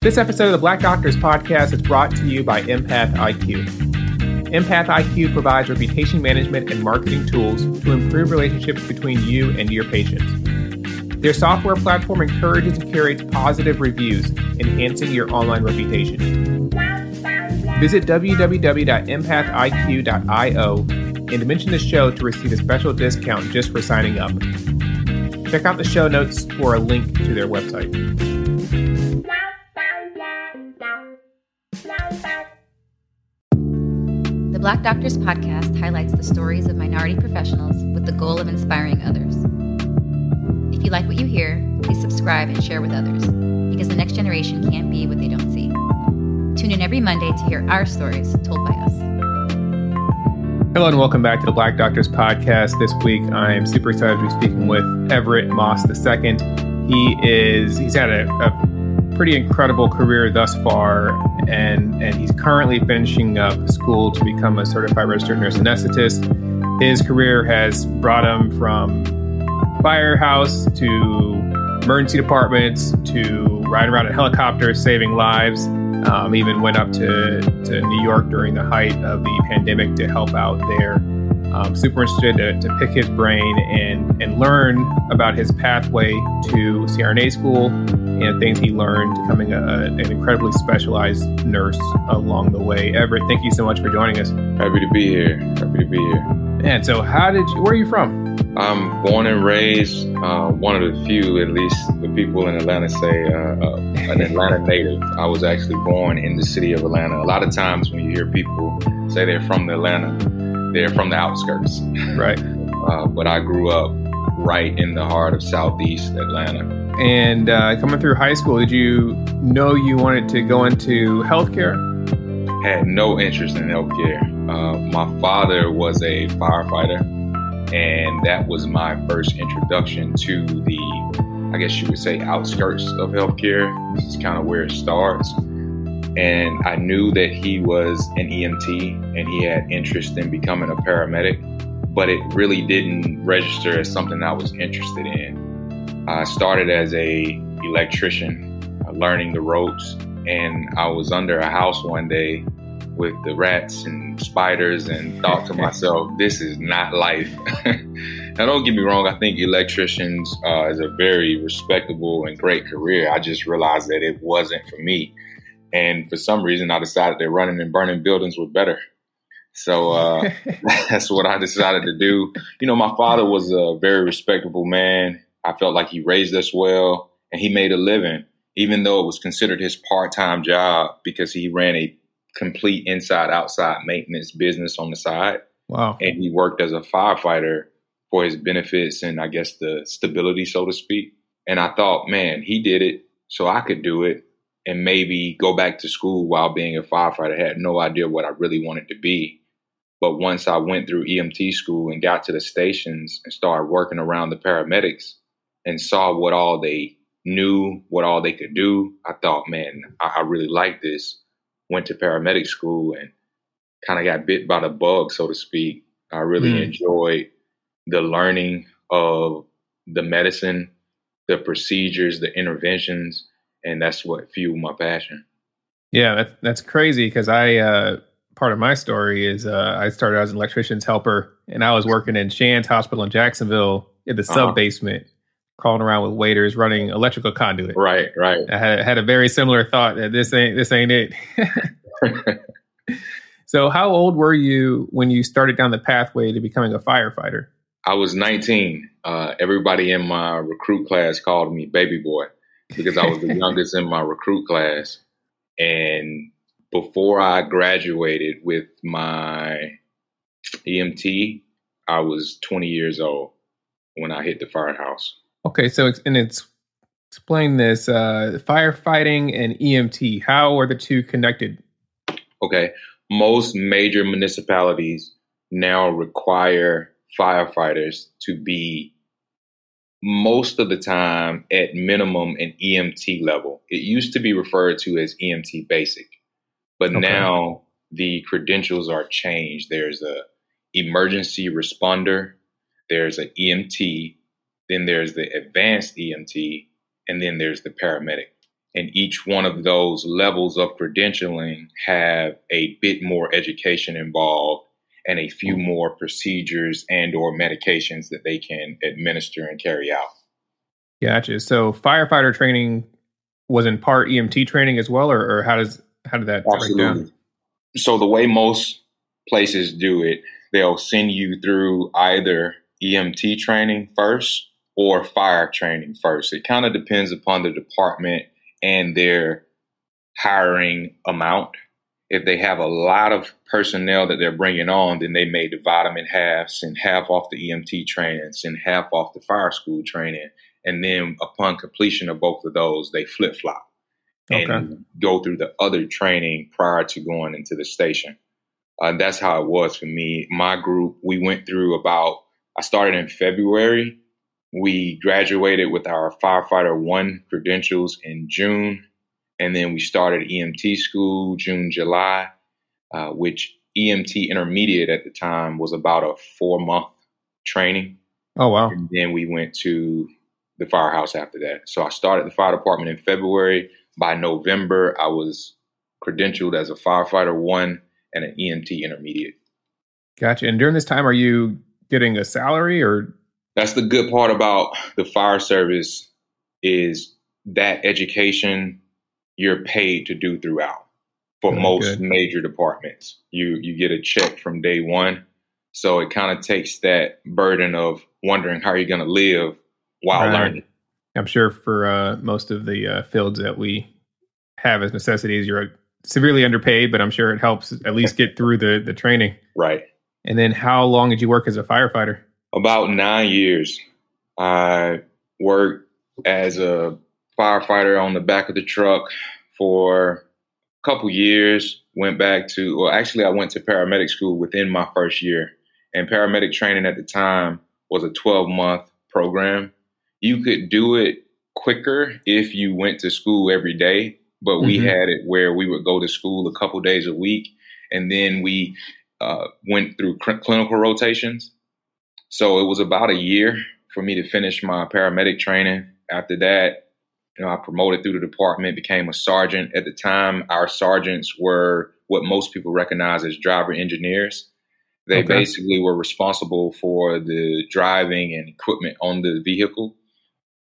This episode of the Black Doctors Podcast is brought to you by EmpathIQ. Empath IQ provides reputation management and marketing tools to improve relationships between you and your patients. Their software platform encourages and curates positive reviews, enhancing your online reputation. Visit www.empathiq.io and mention the show to receive a special discount just for signing up. Check out the show notes for a link to their website. Black Doctors Podcast highlights the stories of minority professionals with the goal of inspiring others. If you like what you hear, please subscribe and share with others because the next generation can't be what they don't see. Tune in every Monday to hear our stories told by us. Hello and welcome back to the Black Doctors Podcast. This week I am super excited to be speaking with Everett Moss II. He is he's had a, a pretty incredible career thus far, and and he's currently finishing up school to become a certified registered nurse anesthetist. His career has brought him from firehouse to emergency departments to riding around in helicopters saving lives. Um, even went up to, to New York during the height of the pandemic to help out there um, super interested to, to, pick his brain and, and learn about his pathway to CRNA school and things he learned becoming a, an incredibly specialized nurse along the way. Everett, thank you so much for joining us. Happy to be here. Happy to be here. And so, how did you, where are you from? I'm born and raised, uh, one of the few, at least the people in Atlanta say, uh, uh, an Atlanta native. I was actually born in the city of Atlanta. A lot of times when you hear people say they're from Atlanta, they're from the outskirts. Right. uh, but I grew up right in the heart of Southeast Atlanta. And uh, coming through high school, did you know you wanted to go into healthcare? Had no interest in healthcare. Uh, my father was a firefighter, and that was my first introduction to the, I guess you would say, outskirts of healthcare. This is kind of where it starts and I knew that he was an EMT and he had interest in becoming a paramedic, but it really didn't register as something I was interested in. I started as a electrician, uh, learning the ropes, and I was under a house one day with the rats and spiders and thought to myself, this is not life. now, don't get me wrong, I think electricians uh, is a very respectable and great career. I just realized that it wasn't for me. And for some reason, I decided that running and burning buildings were better. So uh, that's what I decided to do. You know, my father was a very respectable man. I felt like he raised us well and he made a living, even though it was considered his part time job because he ran a complete inside outside maintenance business on the side. Wow. And he worked as a firefighter for his benefits and I guess the stability, so to speak. And I thought, man, he did it, so I could do it and maybe go back to school while being a firefighter. I had no idea what I really wanted to be. But once I went through EMT school and got to the stations and started working around the paramedics and saw what all they knew, what all they could do, I thought, man, I, I really like this. Went to paramedic school and kind of got bit by the bug, so to speak. I really mm. enjoyed the learning of the medicine, the procedures, the interventions, and that's what fueled my passion. Yeah, that's that's crazy because I uh, part of my story is uh, I started as an electrician's helper, and I was working in Shands Hospital in Jacksonville in the uh-huh. sub basement, crawling around with waiters running electrical conduit. Right, right. I had, had a very similar thought that this ain't this ain't it. so, how old were you when you started down the pathway to becoming a firefighter? I was 19. Uh, everybody in my recruit class called me baby boy because I was the youngest in my recruit class. And before I graduated with my EMT, I was 20 years old when I hit the firehouse. Okay, so and it's explain this uh, firefighting and EMT. How are the two connected? Okay, most major municipalities now require firefighters to be most of the time at minimum an EMT level. It used to be referred to as EMT basic, but okay. now the credentials are changed. There's a emergency responder, there's an EMT, then there's the advanced EMT, and then there's the paramedic. and each one of those levels of credentialing have a bit more education involved and a few more procedures and or medications that they can administer and carry out. Gotcha. So firefighter training was in part EMT training as well, or, or how does how did that Absolutely. break down? So the way most places do it, they'll send you through either EMT training first or fire training first. It kind of depends upon the department and their hiring amount. If they have a lot of personnel that they're bringing on, then they may divide them in halves and half off the EMT training, send half off the fire school training. And then upon completion of both of those, they flip flop and okay. go through the other training prior to going into the station. Uh, that's how it was for me. My group, we went through about, I started in February. We graduated with our firefighter one credentials in June. And then we started EMT school June, July, uh, which EMT intermediate at the time was about a four month training. Oh, wow. And then we went to the firehouse after that. So I started the fire department in February. By November, I was credentialed as a firefighter one and an EMT intermediate. Gotcha. And during this time, are you getting a salary or? That's the good part about the fire service is that education you're paid to do throughout. For Very most good. major departments, you you get a check from day one, so it kind of takes that burden of wondering how you're going to live while right. learning. I'm sure for uh, most of the uh, fields that we have as necessities, you're severely underpaid, but I'm sure it helps at least get through the the training. Right. And then, how long did you work as a firefighter? About nine years. I worked as a firefighter on the back of the truck for a couple years. Went back to, well, actually, I went to paramedic school within my first year. And paramedic training at the time was a 12 month program. You could do it quicker if you went to school every day but we mm-hmm. had it where we would go to school a couple days a week, and then we uh, went through cl- clinical rotations. So it was about a year for me to finish my paramedic training. After that, you know, I promoted through the department, became a sergeant. At the time, our sergeants were what most people recognize as driver engineers. They okay. basically were responsible for the driving and equipment on the vehicle.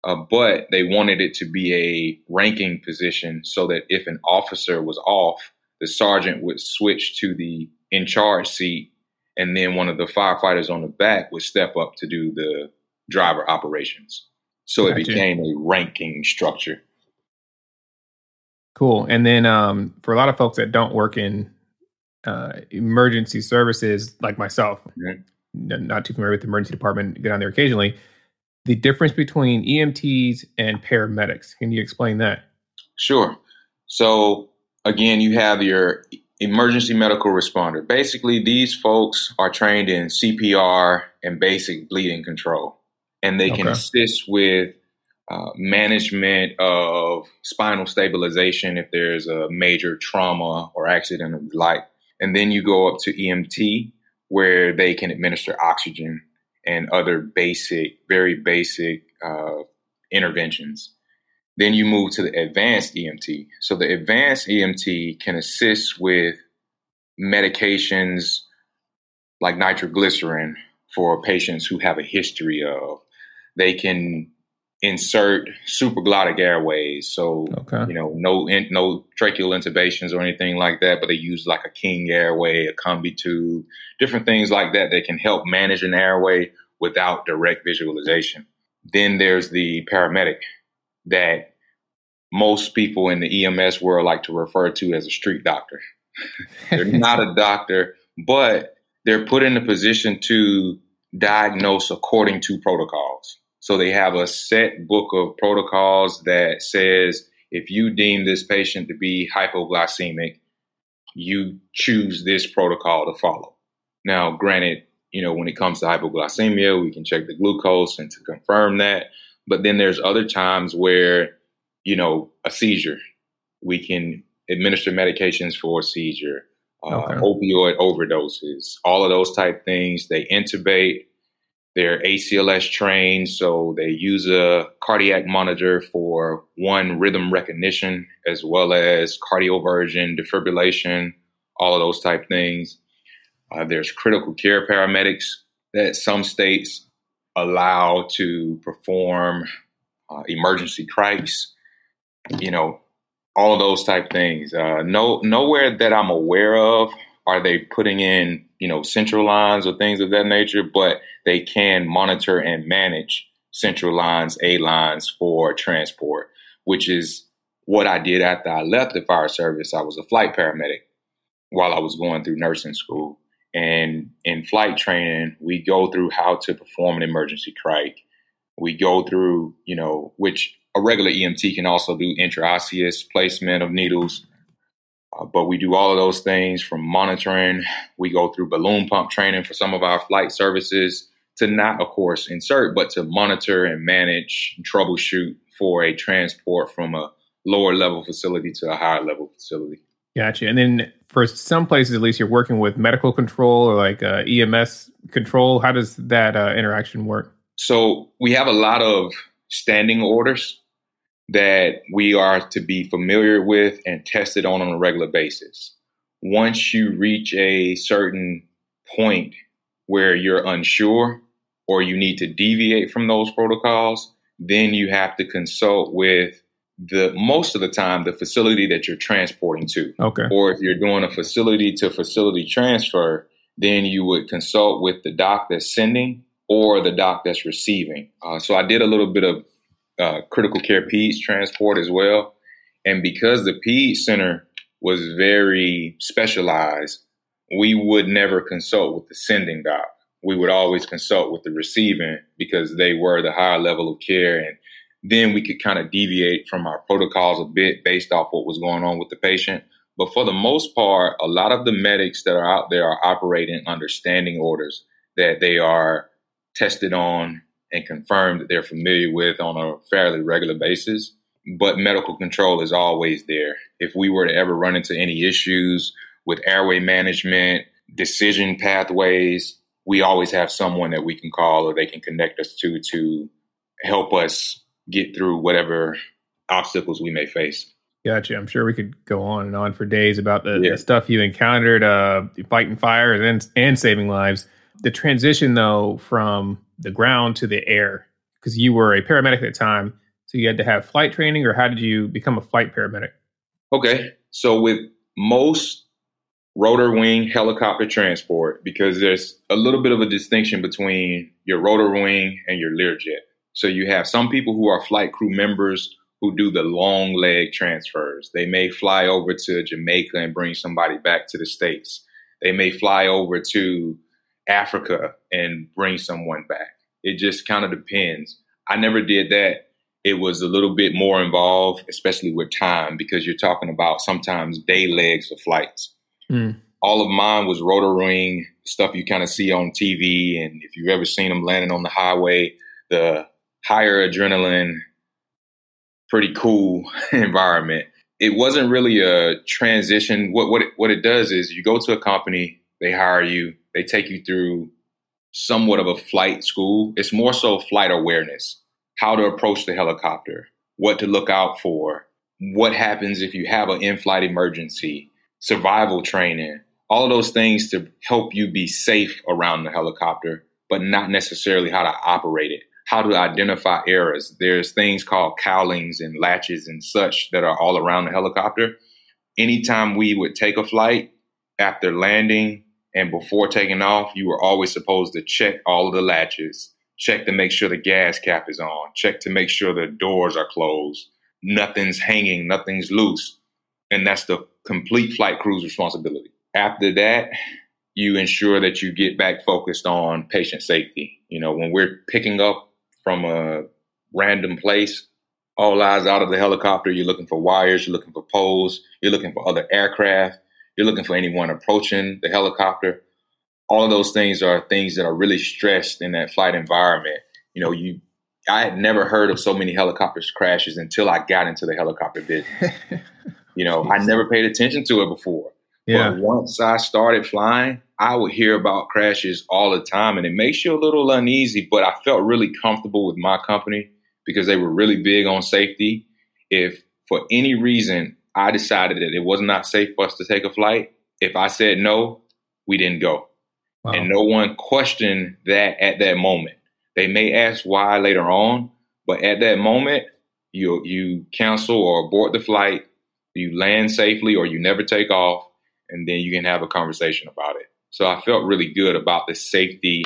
Uh, but they wanted it to be a ranking position so that if an officer was off, the sergeant would switch to the in charge seat, and then one of the firefighters on the back would step up to do the driver operations. So it became a ranking structure. Cool. And then um, for a lot of folks that don't work in uh, emergency services, like myself, mm-hmm. not too familiar with the emergency department, get on there occasionally the difference between EMTs and paramedics. Can you explain that? Sure. So, again, you have your emergency medical responder. Basically, these folks are trained in CPR and basic bleeding control, and they can assist with uh, management of spinal stabilization if there's a major trauma or accident of the like. And then you go up to EMT, where they can administer oxygen and other basic, very basic uh, interventions. Then you move to the advanced EMT. So the advanced EMT can assist with medications like nitroglycerin for patients who have a history of. They can insert supraglottic airways. So, okay. you know, no in, no tracheal intubations or anything like that, but they use like a king airway, a Combitube, different things like that that can help manage an airway without direct visualization. Then there's the paramedic that most people in the EMS world like to refer to as a street doctor. they're not a doctor, but they're put in a position to diagnose according to protocols. So they have a set book of protocols that says if you deem this patient to be hypoglycemic, you choose this protocol to follow. Now, granted, you know, when it comes to hypoglycemia, we can check the glucose and to confirm that. But then there's other times where, you know, a seizure, we can administer medications for a seizure, uh, opioid overdoses, all of those type things. They intubate They're ACLS trained, so they use a cardiac monitor for one rhythm recognition as well as cardioversion, defibrillation, all of those type things. Uh, there's critical care paramedics that some states allow to perform uh, emergency crics, you know, all those type things. Uh, no, nowhere that I'm aware of are they putting in, you know, central lines or things of that nature, but they can monitor and manage central lines, A lines for transport, which is what I did after I left the fire service. I was a flight paramedic while I was going through nursing school. And in flight training, we go through how to perform an emergency cric. We go through, you know, which a regular EMT can also do intraosseous placement of needles. Uh, but we do all of those things from monitoring. We go through balloon pump training for some of our flight services to not, of course, insert, but to monitor and manage and troubleshoot for a transport from a lower level facility to a higher level facility. Gotcha. And then for some places, at least, you're working with medical control or like uh, EMS control. How does that uh, interaction work? So we have a lot of standing orders that we are to be familiar with and tested on on a regular basis. Once you reach a certain point where you're unsure or you need to deviate from those protocols, then you have to consult with the most of the time the facility that you're transporting to. Okay. Or if you're doing a facility to facility transfer, then you would consult with the doc that's sending or the doc that's receiving. Uh, so I did a little bit of uh, critical care PEDS transport as well. And because the PEDS center was very specialized, we would never consult with the sending doc. We would always consult with the receiving because they were the higher level of care and then we could kind of deviate from our protocols a bit based off what was going on with the patient. But for the most part, a lot of the medics that are out there are operating under standing orders that they are tested on and confirmed that they're familiar with on a fairly regular basis. But medical control is always there. If we were to ever run into any issues with airway management, decision pathways, we always have someone that we can call or they can connect us to to help us get through whatever obstacles we may face. Gotcha. I'm sure we could go on and on for days about the, yeah. the stuff you encountered, uh, fighting fires and and saving lives. The transition though from the ground to the air, because you were a paramedic at the time, so you had to have flight training, or how did you become a flight paramedic? Okay, so with most rotor wing helicopter transport, because there's a little bit of a distinction between your rotor wing and your Learjet. So you have some people who are flight crew members who do the long leg transfers. They may fly over to Jamaica and bring somebody back to the States. They may fly over to Africa and bring someone back. It just kind of depends. I never did that. It was a little bit more involved, especially with time, because you're talking about sometimes day legs of flights. Mm. All of mine was rotor wing stuff you kind of see on TV, and if you've ever seen them landing on the highway, the higher adrenaline, pretty cool environment. It wasn't really a transition. What what it, what it does is you go to a company, they hire you, they take you through somewhat of a flight school. It's more so flight awareness, how to approach the helicopter, what to look out for, what happens if you have an in-flight emergency, survival training, all of those things to help you be safe around the helicopter, but not necessarily how to operate it how to identify errors. There's things called cowlings and latches and such that are all around the helicopter. Anytime we would take a flight after landing and before taking off, you were always supposed to check all of the latches, check to make sure the gas cap is on, check to make sure the doors are closed, nothing's hanging, nothing's loose. And that's the complete flight crew's responsibility. After that, you ensure that you get back focused on patient safety. You know, when we're picking up from a random place. All eyes out of the helicopter. You're looking for wires. You're looking for poles. You're looking for other aircraft. You're looking for anyone approaching the helicopter. All of those things are things that are really stressed in that flight environment. You know, you I had never heard of so many helicopters crashes until I got into the helicopter business. you know, I never paid attention to it before. Yeah. But once I started flying, I would hear about crashes all the time, and it makes you a little uneasy. But I felt really comfortable with my company because they were really big on safety. If for any reason I decided that it was not safe for us to take a flight, if I said no, we didn't go. Wow. And no one questioned that at that moment. They may ask why later on, but at that moment, you you cancel or abort the flight, you land safely, or you never take off, and then you can have a conversation about it. So I felt really good about the safety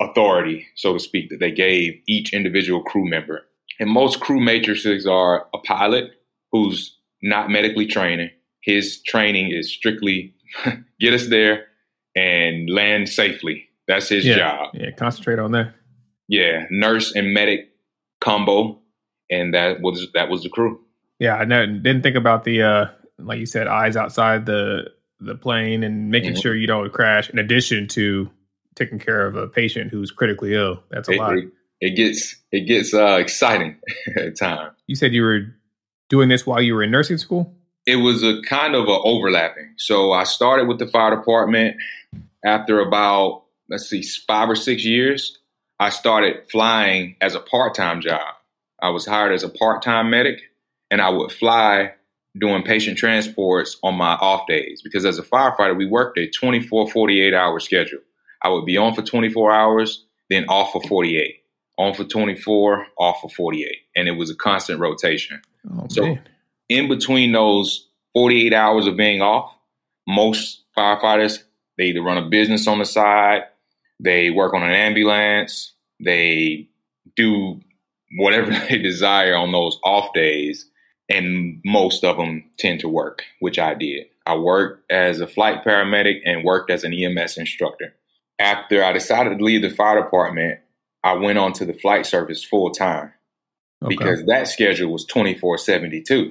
authority, so to speak, that they gave each individual crew member. And most crew matrices are a pilot who's not medically training. His training is strictly get us there and land safely. That's his yeah. job. Yeah, concentrate on that. Yeah, nurse and medic combo, and that was that was the crew. Yeah, I know, didn't think about the uh like you said, eyes outside the the plane and making Mhm. sure you don't crash. In addition to taking care of a patient who's critically ill, that's a It, lot. it, it gets it gets uh, exciting at times. You said you were doing this while you were in nursing school. it was a kind of a overlapping. So I started with the fire department after about let's see five or six years. I started flying as a part-time job. I was hired as a part-time medic, and I would fly doing patient transports on my off days because as a firefighter we worked a 24 48 hour schedule i would be on for 24 hours then off for 48 on for 24 off for 48 and it was a constant rotation Oh So- man. in between those 48 hours of being off, most firefighters, they either run a business on the side, they work on an ambulance, they do whatever they desire on those off days. And most of them tend to work, which I did. I worked as a flight paramedic and worked as an EMS instructor. After I decided to leave the fire department, I went on to the flight service full time Okay. because that schedule was 24 72.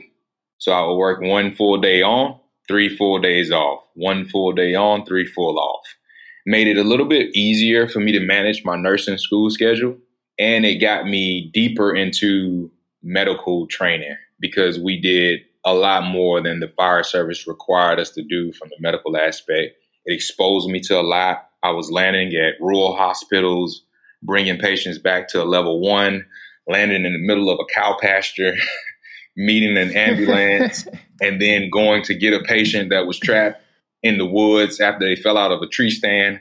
So I would work one full day on, three full days off, one full day on, three full off. Made it a little bit easier for me to manage my nursing school schedule. And it got me deeper into medical training because we did a lot more than the fire service required us to do from the medical aspect. It exposed me to a lot. I was landing at rural hospitals, bringing patients back to a level one, landing in the middle of a cow pasture, meeting an ambulance, and then going to get a patient that was trapped in the woods after they fell out of a tree stand.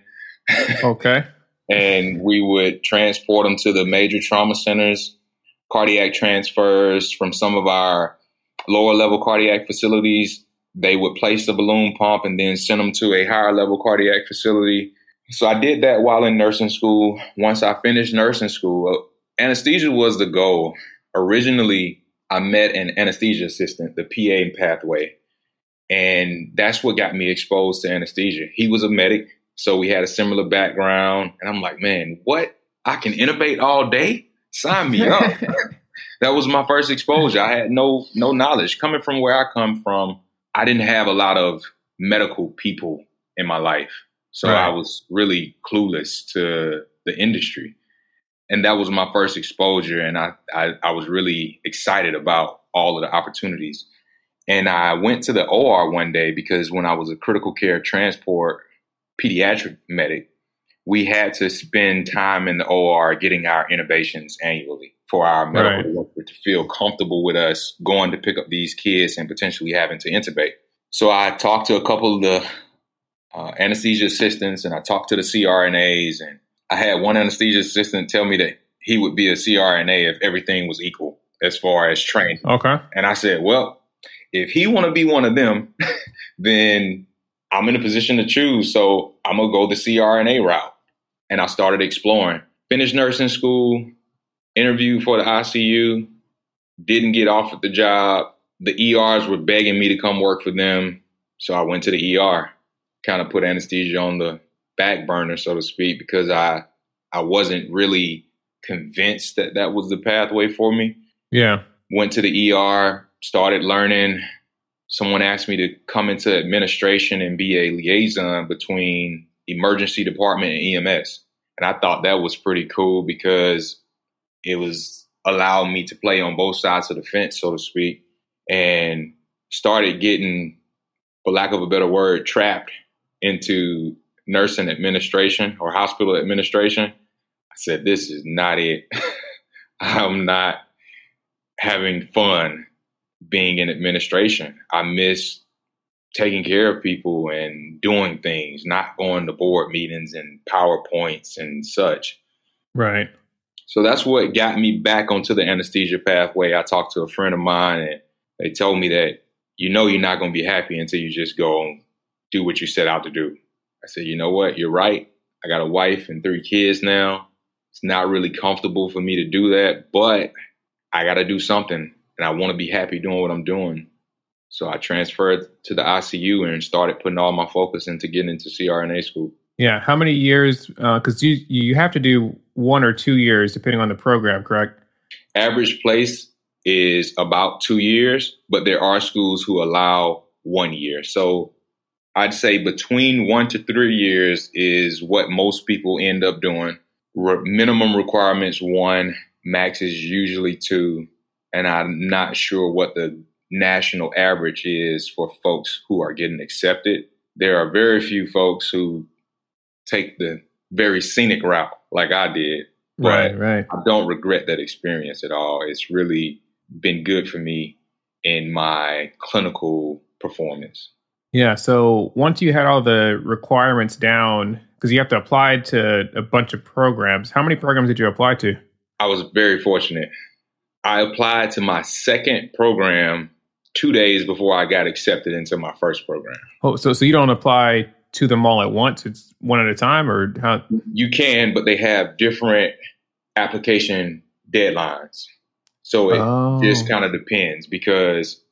okay. and we would transport them to the major trauma centers, cardiac transfers from some of our lower level cardiac facilities. They would place the balloon pump and then send them to a higher level cardiac facility. So I did that while in nursing school. Once I finished nursing school, anesthesia was the goal. Originally, I met an anesthesia assistant, the PA pathway, and that's what got me exposed to anesthesia. He was a medic, so we had a similar background, and I'm like, man, what? I can intubate all day? Sign me up. that was my first exposure. I had no no knowledge coming from where I come from. I didn't have a lot of medical people in my life, so Right. I was really clueless to the industry, and that was my first exposure. And I, I I was really excited about all of the opportunities. And I went to the OR one day because when I was a critical care transport pediatric medic, we had to spend time in the OR getting our intubations annually for our medical worker to feel comfortable with us going to pick up these kids and potentially having to intubate. So I talked to a couple of the uh, anesthesia assistants and I talked to the CRNAs and I had one anesthesia assistant tell me that he would be a CRNA if everything was equal as far as training. Okay. And I said, well, if he want to be one of them, then I'm in a position to choose. So I'm gonna go the CRNA route. And I started exploring. Finished nursing school, interviewed for the ICU, didn't get offered the job. The ERs were begging me to come work for them. So I went to the ER, kind of put anesthesia on the back burner, so to speak, because I I wasn't really convinced that that was the pathway for me Yeah. went to the ER, started learning. Someone asked me to come into administration and be a liaison between emergency department and EMS. And I thought that was pretty cool because it was allowing me to play on both sides of the fence, so to speak, and started getting for lack of a better word, trapped into nursing administration or hospital administration. I said, this is not it. I'm not having fun being in administration. I miss taking care of people and doing things, not going to board meetings and PowerPoints and such. Right. So that's what got me back onto the anesthesia pathway. I talked to a friend of mine and they told me that you know you're not going to be happy until you just go and do what you set out to do. I said, you know what? You're right. I got a wife and three kids now. It's not really comfortable for me to do that, but I got to do something and I want to be happy doing what I'm doing. So I transferred to the ICU and started putting all my focus into getting into CRNA school. Yeah. How many years? Because uh, you you have to do one or two years depending on the program, correct? Average place is about two years, but there are schools who allow one year. So I'd say between one to three years is what most people end up doing. Re- minimum requirements one, max is usually two, and I'm not sure what the national average is for folks who are getting accepted. There are very few folks who take the very scenic route like I did. Right, right. I don't regret that experience at all. It's really been good for me in my clinical performance. Yeah. So once you had all the requirements down, because you have to apply to a bunch of programs, how many programs did you apply to? I was very fortunate. I applied to my second program two days before I got accepted into my first program. Oh, so so you don't apply to them all at once? It's one at a time, or how? You can, but they have different application deadlines. So it oh. just kind of depends because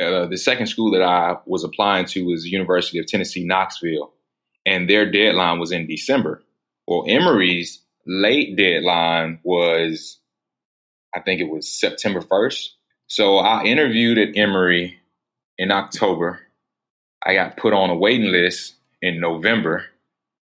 uh, the second school that I was applying to was University of Tennessee Knoxville, and their deadline was in December. Well, Emory's late deadline was, I think it was September 1st. So I interviewed at Emory in October. I got put on a waiting list in November.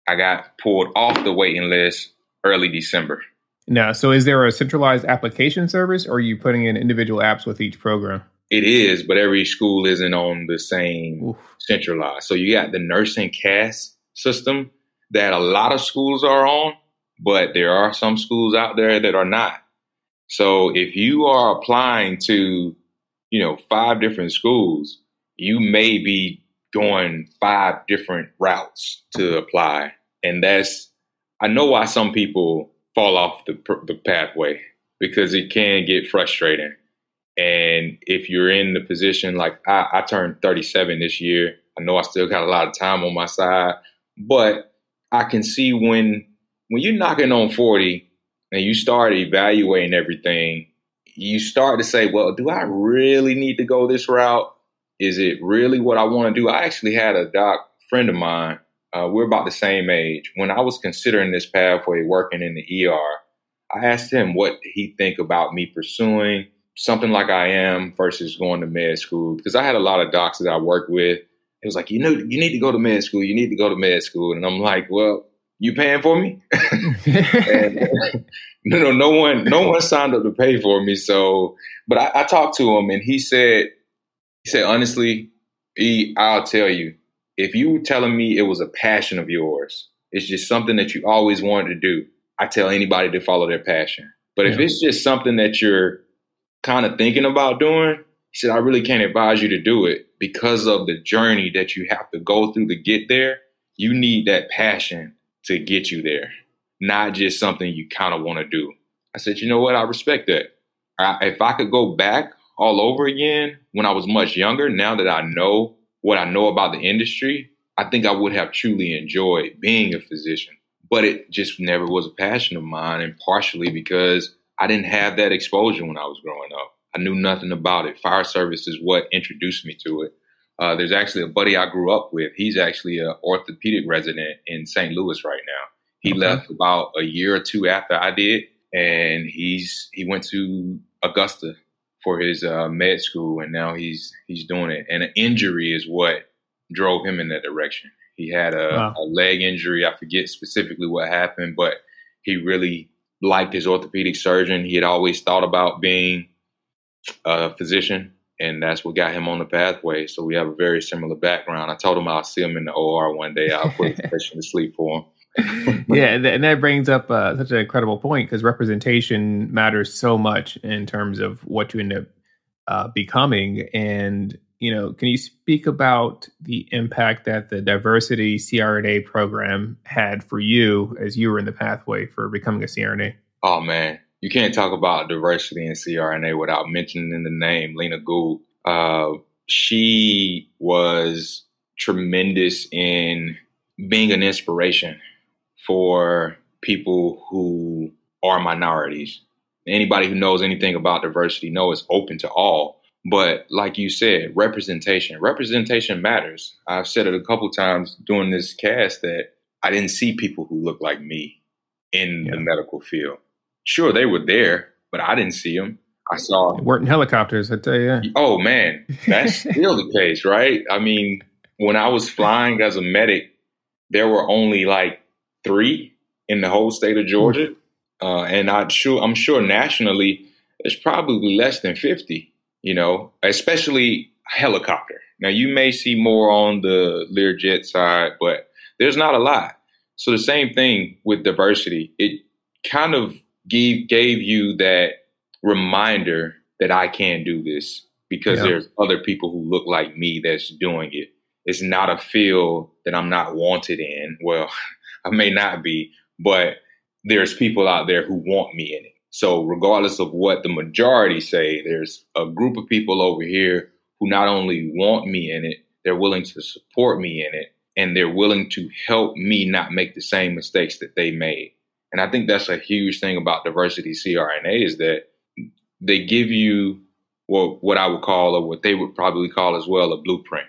I got pulled off the waiting list early December. Now, so is there a centralized application service or are you putting in individual apps with each program? It is, but every school isn't on the same Oof. centralized. So you got the nursing CAS system that a lot of schools are on, but there are some schools out there that are not. So if you are applying to, you know, five different schools, you may be going five different routes to apply. And that's, I know why some people fall off the, the pathway because it can get frustrating. And if you're in the position like I, I turned 37 this year, I know I still got a lot of time on my side, but I can see when when you're knocking on 40 and you start evaluating everything, you start to say, well, do I really need to go this route? Is it really what I want to do? I actually had a doc friend of mine. Uh, we're about the same age. When I was considering this pathway, working in the ER, I asked him what he think about me pursuing something like I am versus going to med school because I had a lot of docs that I worked with. It was like, you know, you need to go to med school. You need to go to med school, and I'm like, well, you paying for me? and, uh, no, no, no one, no one signed up to pay for me. So, but I, I talked to him, and he said, he said honestly, E, I'll tell you, if you were telling me it was a passion of yours, it's just something that you always wanted to do. I tell anybody to follow their passion. But yeah. if it's just something that you're kind of thinking about doing, he said, I really can't advise you to do it because of the journey that you have to go through to get there. You need that passion to get you there, not just something you kind of want to do. I said, you know what? I respect that. I, if I could go back all over again when I was much younger, now that I know what I know about the industry, I think I would have truly enjoyed being a physician. But it just never was a passion of mine, and partially because I didn't have that exposure when I was growing up. I knew nothing about it. Fire service is what introduced me to it. Uh, there's actually a buddy I grew up with. He's actually an orthopedic resident in St. Louis right now. He okay. left about a year or two after I did, and he's he went to Augusta for his uh, med school, and now he's he's doing it. And an injury is what drove him in that direction. He had a, wow. a leg injury. I forget specifically what happened, but he really liked his orthopedic surgeon. He had always thought about being a physician, and that's what got him on the pathway. So we have a very similar background. I told him I'll see him in the OR one day. I'll put a patient to sleep for him. yeah, and that brings up uh, such an incredible point because representation matters so much in terms of what you end up uh, becoming. And you know, can you speak about the impact that the diversity CRNA program had for you as you were in the pathway for becoming a CRNA? Oh man, you can't talk about diversity in CRNA without mentioning the name Wallena Gould. Uh, she was tremendous in being an inspiration for people who are minorities. Anybody who knows anything about diversity knows it's open to all. But like you said, representation. Representation matters. I've said it a couple times during this cast that I didn't see people who look like me in yeah. the medical field. Sure, they were there, but I didn't see them. I saw working helicopters. I tell you. Oh man, that's still the case, right? I mean, when I was flying as a medic, there were only like three in the whole state of Georgia, uh, and I'm sure I'm sure nationally it's probably less than fifty. You know, especially helicopter. Now you may see more on the Learjet side, but there's not a lot. So the same thing with diversity. It kind of gave gave you that reminder that I can do this because yeah. there's other people who look like me that's doing it. It's not a field that I'm not wanted in. Well, I may not be, but there's people out there who want me in it. So regardless of what the majority say, there's a group of people over here who not only want me in it, they're willing to support me in it, and they're willing to help me not make the same mistakes that they made. And I think that's a huge thing about diversity CRNA is that they give you what what I would call or what they would probably call as well a blueprint.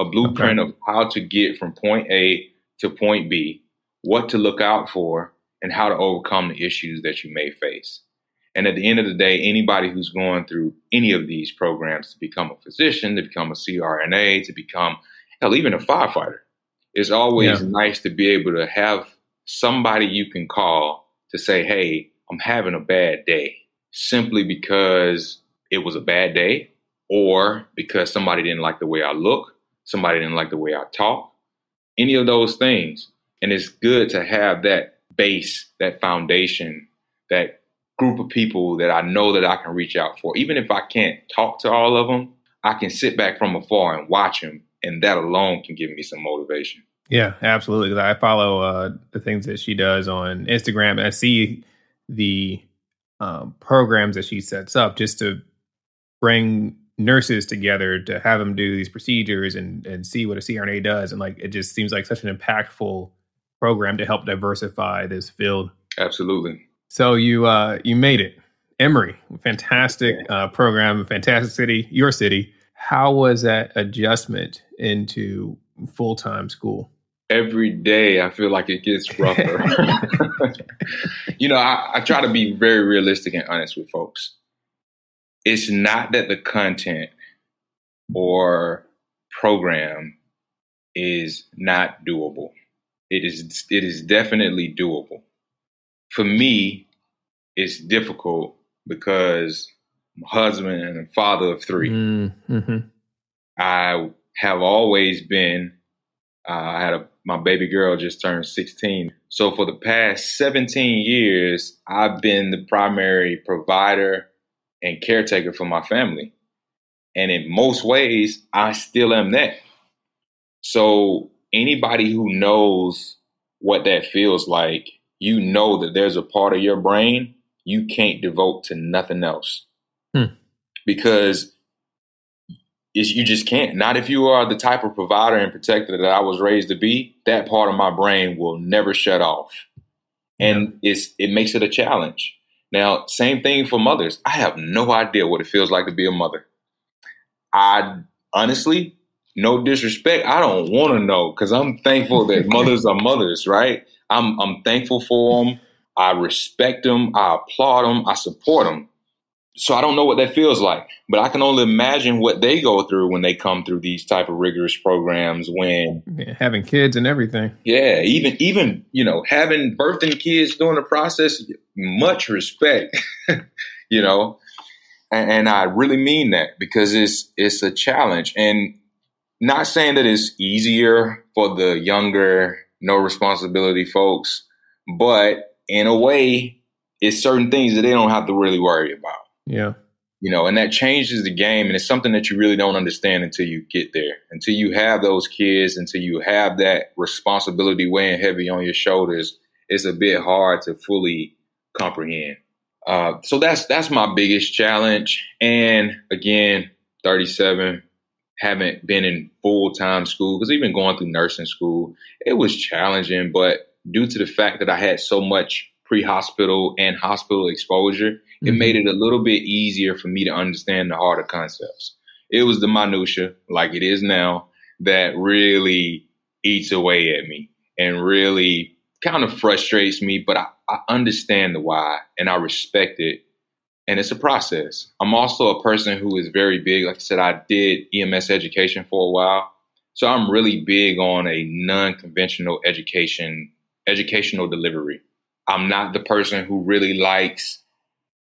A blueprint okay. of how to get from point A to point B, what to look out for, and how to overcome the issues that you may face. And at the end of the day, anybody who's going through any of these programs to become a physician, to become a CRNA, to become, hell, even a firefighter, it's always yeah. nice to be able to have somebody you can call to say, hey, I'm having a bad day simply because it was a bad day or because somebody didn't like the way I look, somebody didn't like the way I talk, any of those things. And it's good to have that base, that foundation, that group of people that I know that I can reach out for. Even if I can't talk to all of them, I can sit back from afar and watch them. And that alone can give me some motivation. Yeah, absolutely. I follow uh, the things that she does on Instagram, and I see the um, programs that she sets up just to bring nurses together to have them do these procedures and and see what a CRNA does, and like it just seems like such an impactful program to help diversify this field. Absolutely. So you uh, you made it, Emory, fantastic uh, program, fantastic city, your city. How was that adjustment into full time school? Every day, I feel like it gets rougher. you know, I, I try to be very realistic and honest with folks. It's not that the content or program is not doable. It is it is definitely doable. For me, it's difficult because I'm a husband and a father of 3 mm-hmm. I have always been. Uh, I had a my baby girl just turned 16. So for the past 17 years, I've been the primary provider and caretaker for my family. And in most ways, I still am that. So anybody who knows what that feels like, you know that there's a part of your brain you can't devote to nothing else. Hmm. Because is you just can't. Not if you are the type of provider and protector that I was raised to be. That part of my brain will never shut off, and it's it makes it a challenge. Now, same thing for mothers. I have no idea what it feels like to be a mother. I honestly, no disrespect, I don't want to know because I'm thankful that mothers are mothers, right? I'm I'm thankful for them. I respect them. I applaud them. I support them so I don't know what that feels like, but I can only imagine what they go through when they come through these type of rigorous programs. When yeah, having kids and everything, yeah, even even you know having birthing kids during the process, much respect, you know. and I really mean that because it's it's a challenge, and not saying that it's easier for the younger, no responsibility folks, but in a way, it's certain things that they don't have to really worry about. Yeah. You know, and that changes the game, and it's something that you really don't understand until you get there, until you have those kids, until you have that responsibility weighing heavy on your shoulders. It's a bit hard to fully comprehend. Uh, so that's that's my biggest challenge. And again, 37, haven't been in full time school because even going through nursing school, it was challenging. But due to the fact that I had so much pre hospital and hospital exposure, mm-hmm. it made it a little bit easier for me to understand the harder concepts. It was the minutia, like it is now, that really eats away at me and really kind of frustrates me. But I, I understand the why and I respect it. And it's a process. I'm also a person who is very big. Like I said, I did EMS education for a while. So I'm really big on a non-conventional education, educational delivery. I'm not the person who really likes,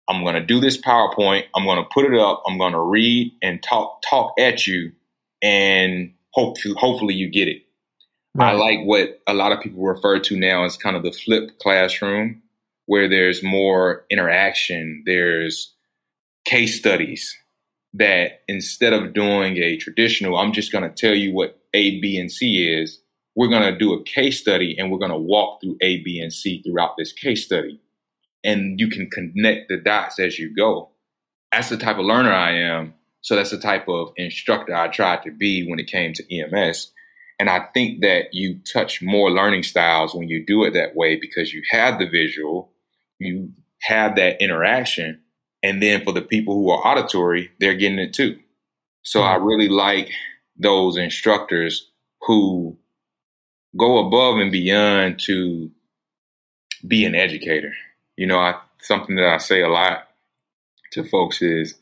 I'm going to do this PowerPoint. I'm going to put it up. I'm going to read and talk, talk at you and hope, hopefully you get it. Right. I like what a lot of people refer to now as kind of the flipped classroom, where there's more interaction, there's case studies that instead of doing a traditional, I'm just going to tell you what A, B, and C is, we're going to do a case study and we're going to walk through A, B, and C throughout this case study. And you can connect the dots as you go. That's the type of learner I am. So that's the type of instructor I tried to be when it came to EMS. And I think that you touch more learning styles when you do it that way because you have the visual, you have that interaction. And then for the people who are auditory, they're getting it too. So I mm-hmm. really like those instructors who go above and beyond to be an educator. You know, I, something that I say a lot to folks is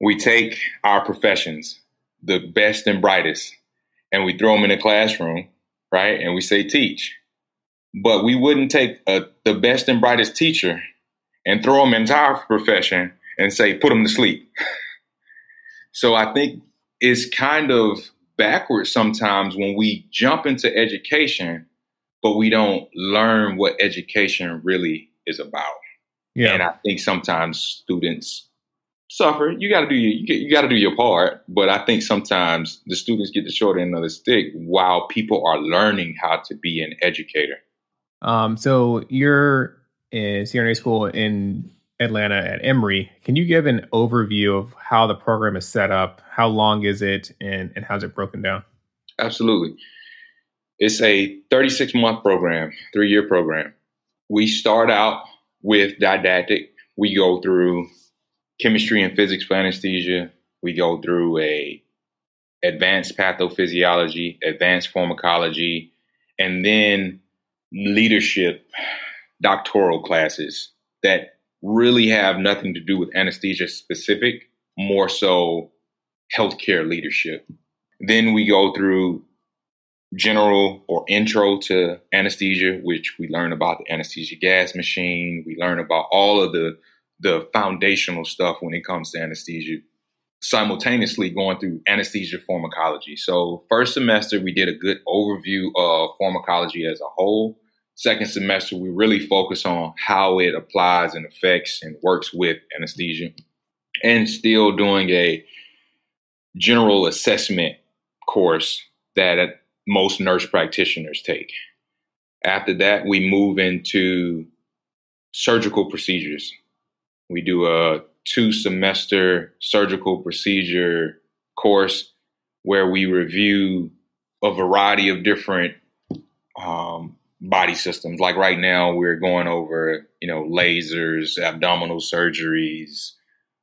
we take our professions, the best and brightest, and we throw them in a classroom, right? And we say teach. But we wouldn't take a, the best and brightest teacher and throw them into our profession and say put them to sleep. so I think it's kind of backwards sometimes when we jump into education, but we don't learn what education really is about. Yeah. And I think sometimes students suffer. You got to do your, you, you got to do your part. But I think sometimes the students get the short end of the stick while people are learning how to be an educator. Um, so you're in CRNA school in Atlanta at Emory. Can you give an overview of how the program is set up? How long is it, and and how's it broken down? Absolutely. It's a 36 month program, three year program. We start out with didactic. We go through chemistry and physics for anesthesia. We go through a advanced pathophysiology, advanced pharmacology, and then leadership doctoral classes that really have nothing to do with anesthesia specific, more so healthcare leadership. Then we go through general or intro to anesthesia, which we learn about the anesthesia gas machine. We learn about all of the the foundational stuff when it comes to anesthesia, simultaneously going through anesthesia pharmacology. So, first semester, we did a good overview of pharmacology as a whole. Second semester, we really focus on how it applies and affects and works with anesthesia, and still doing a general assessment course that most nurse practitioners take. After that, we move into surgical procedures. We do a two semester surgical procedure course where we review a variety of different um, body systems. Like right now, we're going over, you know, lasers, abdominal surgeries,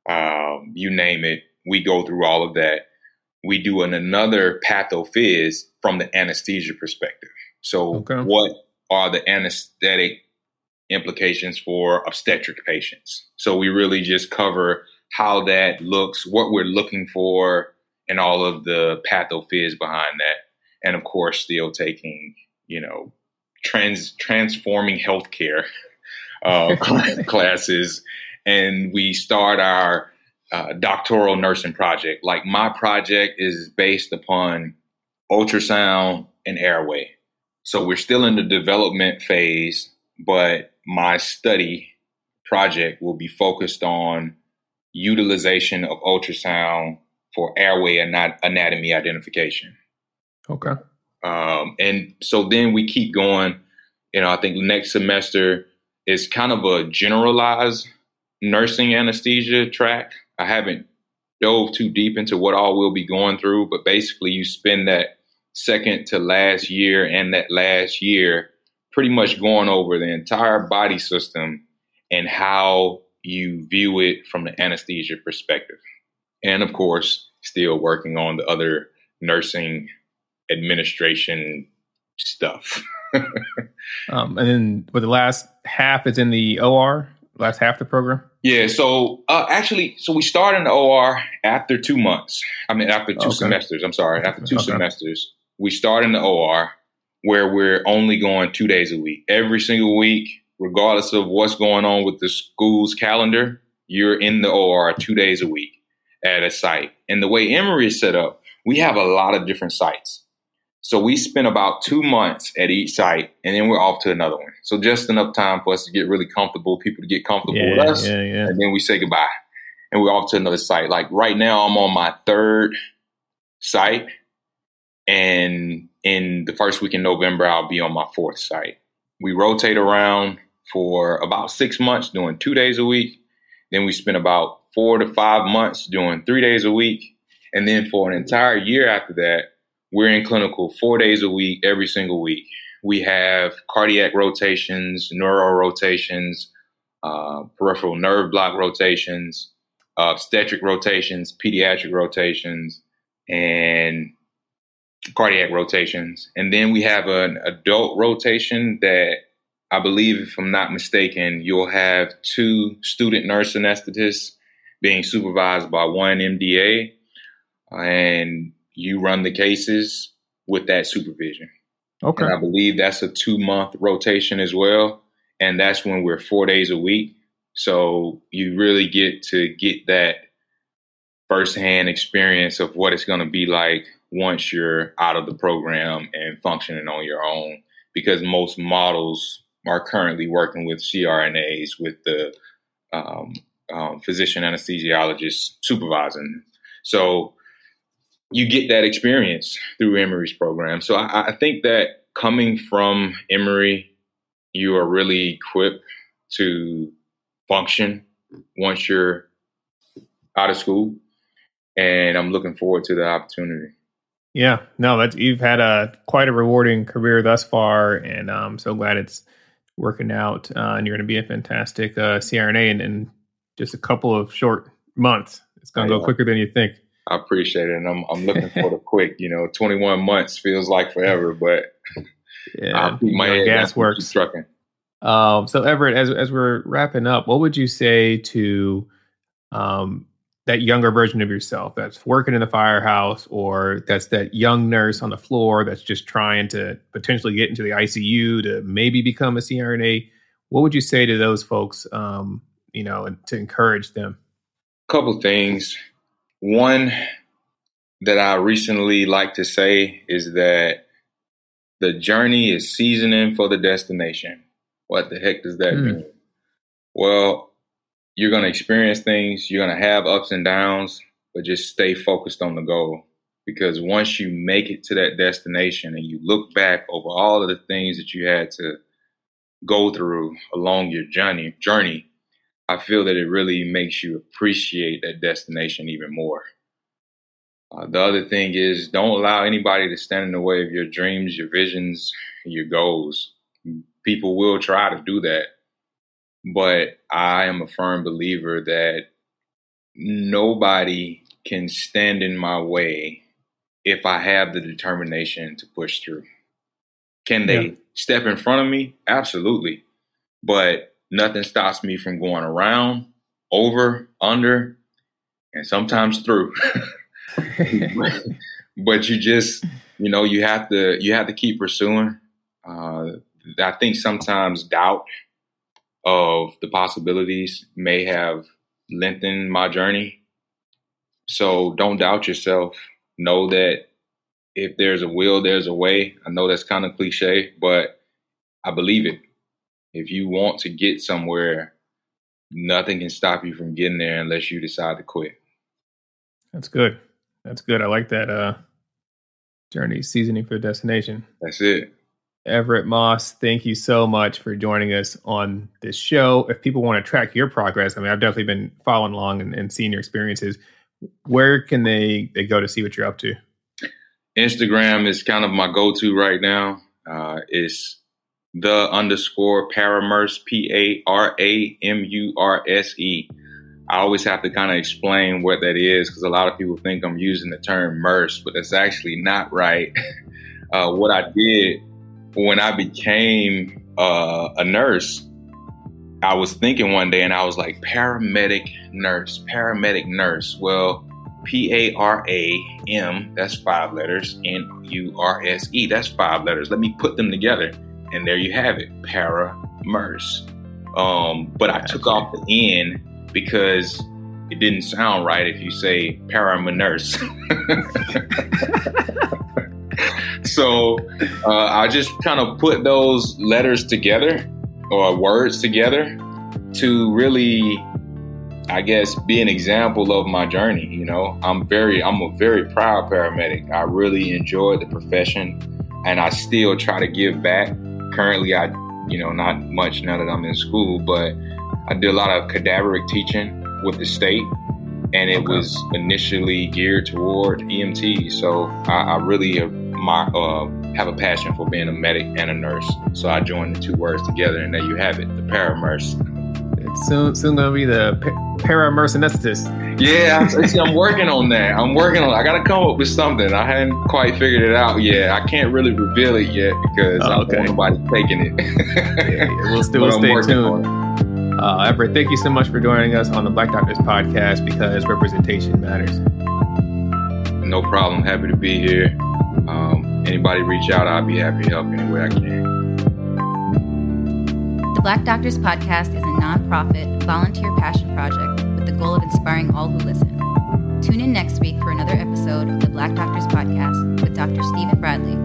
um, you name it. We go through all of that. We do an, another pathophys from the anesthesia perspective. So, okay. what are the anesthetic implications for obstetric patients. So we really just cover how that looks, what we're looking for, and all of the pathophys behind that. And of course, still taking, you know, trans transforming healthcare uh, classes. And we start our uh, doctoral nursing project. Like my project is based upon ultrasound and airway. So we're still in the development phase, but my study project will be focused on utilization of ultrasound for airway and anatomy identification. Okay. Um, and so then we keep going. You know, I think next semester is kind of a generalized nursing anesthesia track. I haven't dove too deep into what all we'll be going through, but basically you spend that second to last year and that last year pretty much going over the entire body system and how you view it from the anesthesia perspective. And of course, still working on the other nursing administration stuff. um, and then, but the last half is in the OR. Last half the program. Yeah. So uh, actually, so we start in the OR after two months. I mean, after two okay. semesters. I'm sorry, after two okay. semesters, we start in the OR where we're only going two days a week. Every single week, regardless of what's going on with the school's calendar, you're in the OR two days a week at a site. And the way Emory is set up, we have a lot of different sites. So we spend about two months at each site and then we're off to another one. So just enough time for us to get really comfortable, people to get comfortable yeah, with us. Yeah, yeah. And then we say goodbye and we're off to another site. Like right now, I'm on my third site. And in the first week in November, I'll be on my fourth site. We rotate around for about six months doing two days a week. Then we spend about four to five months doing three days a week. And then for an entire year after that, we're in clinical four days a week, every single week. We have cardiac rotations, neuro rotations, uh, peripheral nerve block rotations, obstetric rotations, pediatric rotations, and cardiac rotations. And then we have an adult rotation that I believe, if I'm not mistaken, you'll have two student nurse anesthetists being supervised by one MDA, and you run the cases with that supervision. Okay. And I believe that's a two month rotation as well. And that's when we're four days a week. So you really get to get that firsthand experience of what it's going to be like once you're out of the program and functioning on your own. Because most models are currently working with CRNAs, with the um, um, physician anesthesiologist supervising. So you get that experience through Emory's program. So I, I think that coming from Emory, you are really equipped to function once you're out of school. And I'm looking forward to the opportunity. Yeah, no, that's, you've had a quite a rewarding career thus far, and I'm so glad it's working out. Uh, and you're going to be a fantastic uh, CRNA in, in just a couple of short months. It's going to go quicker than you think. I appreciate it, and I'm I'm looking for the quick. You know, 21 months feels like forever, but yeah, my head gas works. Trucking. Um, so Everett, as as we're wrapping up, what would you say to um, that younger version of yourself that's working in the firehouse, or that's that young nurse on the floor that's just trying to potentially get into the ICU to maybe become a CRNA? What would you say to those folks? Um, you know, and to encourage them. Couple things one that I recently like to say is that the journey is seasoning for the destination. What the heck does that mm. mean? Well, you're going to experience things, you're going to have ups and downs, but just stay focused on the goal. Because once you make it to that destination and you look back over all of the things that you had to go through along your journey, journey, I feel that it really makes you appreciate that destination even more. Uh, the other thing is don't allow anybody to stand in the way of your dreams, your visions, your goals. People will try to do that. But I am a firm believer that nobody can stand in my way if I have the determination to push through. Can they yeah. step in front of me? Absolutely. But nothing stops me from going around, over, under, and sometimes through. but you just, you know, you have to you have to keep pursuing. Uh, I think sometimes doubt of the possibilities may have lengthened my journey, so don't doubt yourself. Know that if there's a will, there's a way. I know that's kind of cliche, but I believe it. If you want to get somewhere, nothing can stop you from getting there unless you decide to quit. That's good. That's good. I like that uh journey seasoning for the destination. That's it. Everett Moss, thank you so much for joining us on this show. If people want to track your progress, I mean, I've definitely been following along and, and seeing your experiences. Where can they they go to see what you're up to? Instagram is kind of my go-to right now. Uh, it's the underscore paramurse p a r a m u r s e. I always have to kind of explain what that is because a lot of people think I'm using the term murse, but that's actually not right. uh, what I did when I became uh, a nurse, I was thinking one day and I was like, paramedic nurse, paramedic nurse. Well, P A R A M, that's five letters, N U R S E, that's five letters. Let me put them together. And there you have it, para nurse. Um, but I took off the N because it didn't sound right if you say nurse. so uh, I just kind of put those letters together or words together to really, I guess, be an example of my journey. You know, I'm very, I'm a very proud paramedic. I really enjoy the profession, and I still try to give back. Currently, I, you know, not much now that I'm in school, but I did a lot of cadaveric teaching with the state and it okay. was initially geared toward EMT. So I, I really my uh, have a passion for being a medic and a nurse. So I joined the two words together, and there you have it, the paramurse. It's soon soon gonna be the paramercenestist. Yeah, I'm, see, I'm working on that. I'm working on. I gotta come up with something. I hadn't quite figured it out yet. I can't really reveal it yet because oh, I don't want nobody taking it. yeah, we'll still stay tuned. Uh, Everett, thank you so much for joining us on the Black Doctors podcast because representation matters. No problem. Happy to be here. Um, anybody reach out, I'll be happy to help any way I can. The Black Doctors Podcast is a nonprofit, volunteer passion project with the goal of inspiring all who listen. Tune in next week for another episode of the Black Doctors Podcast with Dr. Steven Bradley